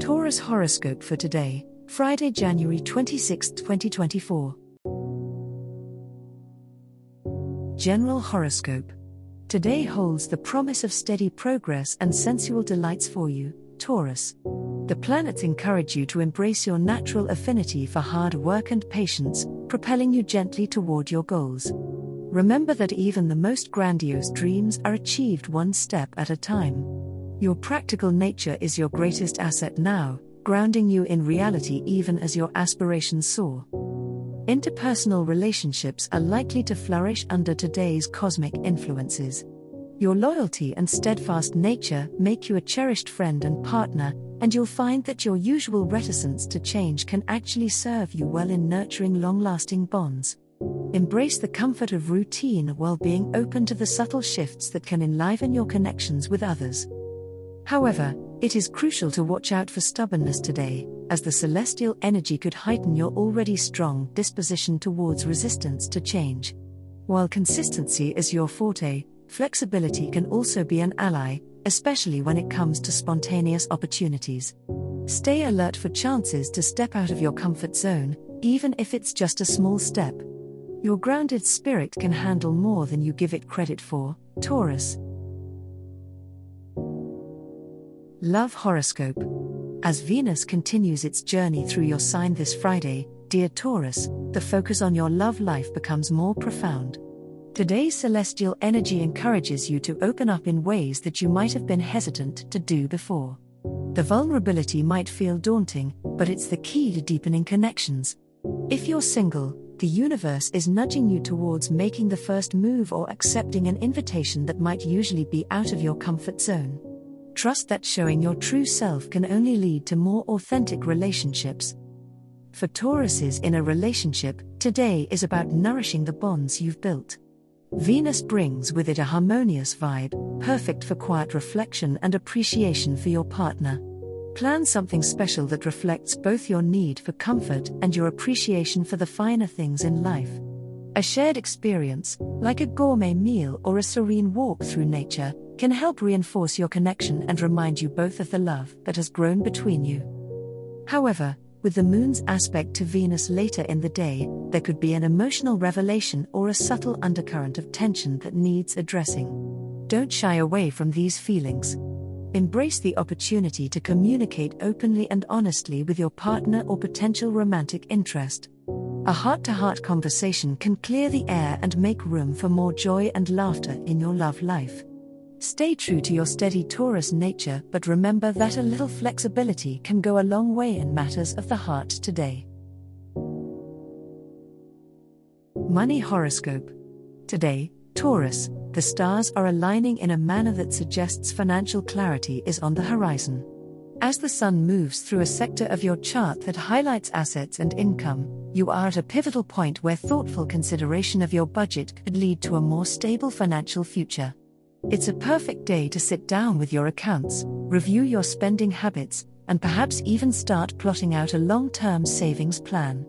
Taurus horoscope for today, Friday, January 26, 2024. General horoscope. Today holds the promise of steady progress and sensual delights for you, Taurus. The planets encourage you to embrace your natural affinity for hard work and patience, propelling you gently toward your goals. Remember that even the most grandiose dreams are achieved one step at a time. Your practical nature is your greatest asset now, grounding you in reality even as your aspirations soar. Interpersonal relationships are likely to flourish under today's cosmic influences. Your loyalty and steadfast nature make you a cherished friend and partner, and you'll find that your usual reticence to change can actually serve you well in nurturing long lasting bonds. Embrace the comfort of routine while being open to the subtle shifts that can enliven your connections with others. However, it is crucial to watch out for stubbornness today, as the celestial energy could heighten your already strong disposition towards resistance to change. While consistency is your forte, flexibility can also be an ally, especially when it comes to spontaneous opportunities. Stay alert for chances to step out of your comfort zone, even if it's just a small step. Your grounded spirit can handle more than you give it credit for, Taurus. Love Horoscope. As Venus continues its journey through your sign this Friday, dear Taurus, the focus on your love life becomes more profound. Today's celestial energy encourages you to open up in ways that you might have been hesitant to do before. The vulnerability might feel daunting, but it's the key to deepening connections. If you're single, the universe is nudging you towards making the first move or accepting an invitation that might usually be out of your comfort zone. Trust that showing your true self can only lead to more authentic relationships. For Tauruses in a relationship, today is about nourishing the bonds you've built. Venus brings with it a harmonious vibe, perfect for quiet reflection and appreciation for your partner. Plan something special that reflects both your need for comfort and your appreciation for the finer things in life. A shared experience, like a gourmet meal or a serene walk through nature, can help reinforce your connection and remind you both of the love that has grown between you. However, with the moon's aspect to Venus later in the day, there could be an emotional revelation or a subtle undercurrent of tension that needs addressing. Don't shy away from these feelings. Embrace the opportunity to communicate openly and honestly with your partner or potential romantic interest. A heart to heart conversation can clear the air and make room for more joy and laughter in your love life. Stay true to your steady Taurus nature, but remember that a little flexibility can go a long way in matters of the heart today. Money Horoscope. Today, Taurus, the stars are aligning in a manner that suggests financial clarity is on the horizon. As the sun moves through a sector of your chart that highlights assets and income, you are at a pivotal point where thoughtful consideration of your budget could lead to a more stable financial future. It's a perfect day to sit down with your accounts, review your spending habits, and perhaps even start plotting out a long term savings plan.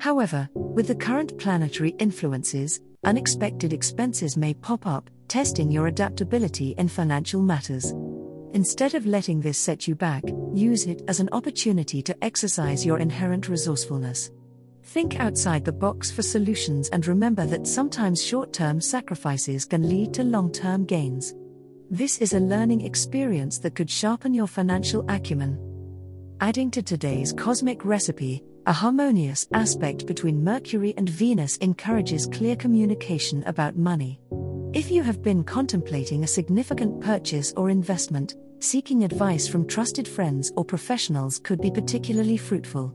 However, with the current planetary influences, unexpected expenses may pop up, testing your adaptability in financial matters. Instead of letting this set you back, use it as an opportunity to exercise your inherent resourcefulness. Think outside the box for solutions and remember that sometimes short term sacrifices can lead to long term gains. This is a learning experience that could sharpen your financial acumen. Adding to today's cosmic recipe, a harmonious aspect between Mercury and Venus encourages clear communication about money. If you have been contemplating a significant purchase or investment, seeking advice from trusted friends or professionals could be particularly fruitful.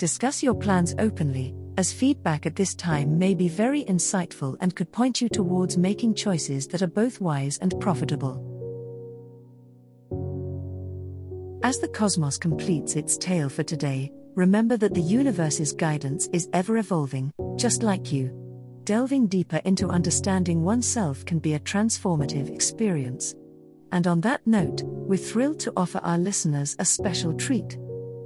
Discuss your plans openly, as feedback at this time may be very insightful and could point you towards making choices that are both wise and profitable. As the cosmos completes its tale for today, remember that the universe's guidance is ever evolving, just like you. Delving deeper into understanding oneself can be a transformative experience. And on that note, we're thrilled to offer our listeners a special treat.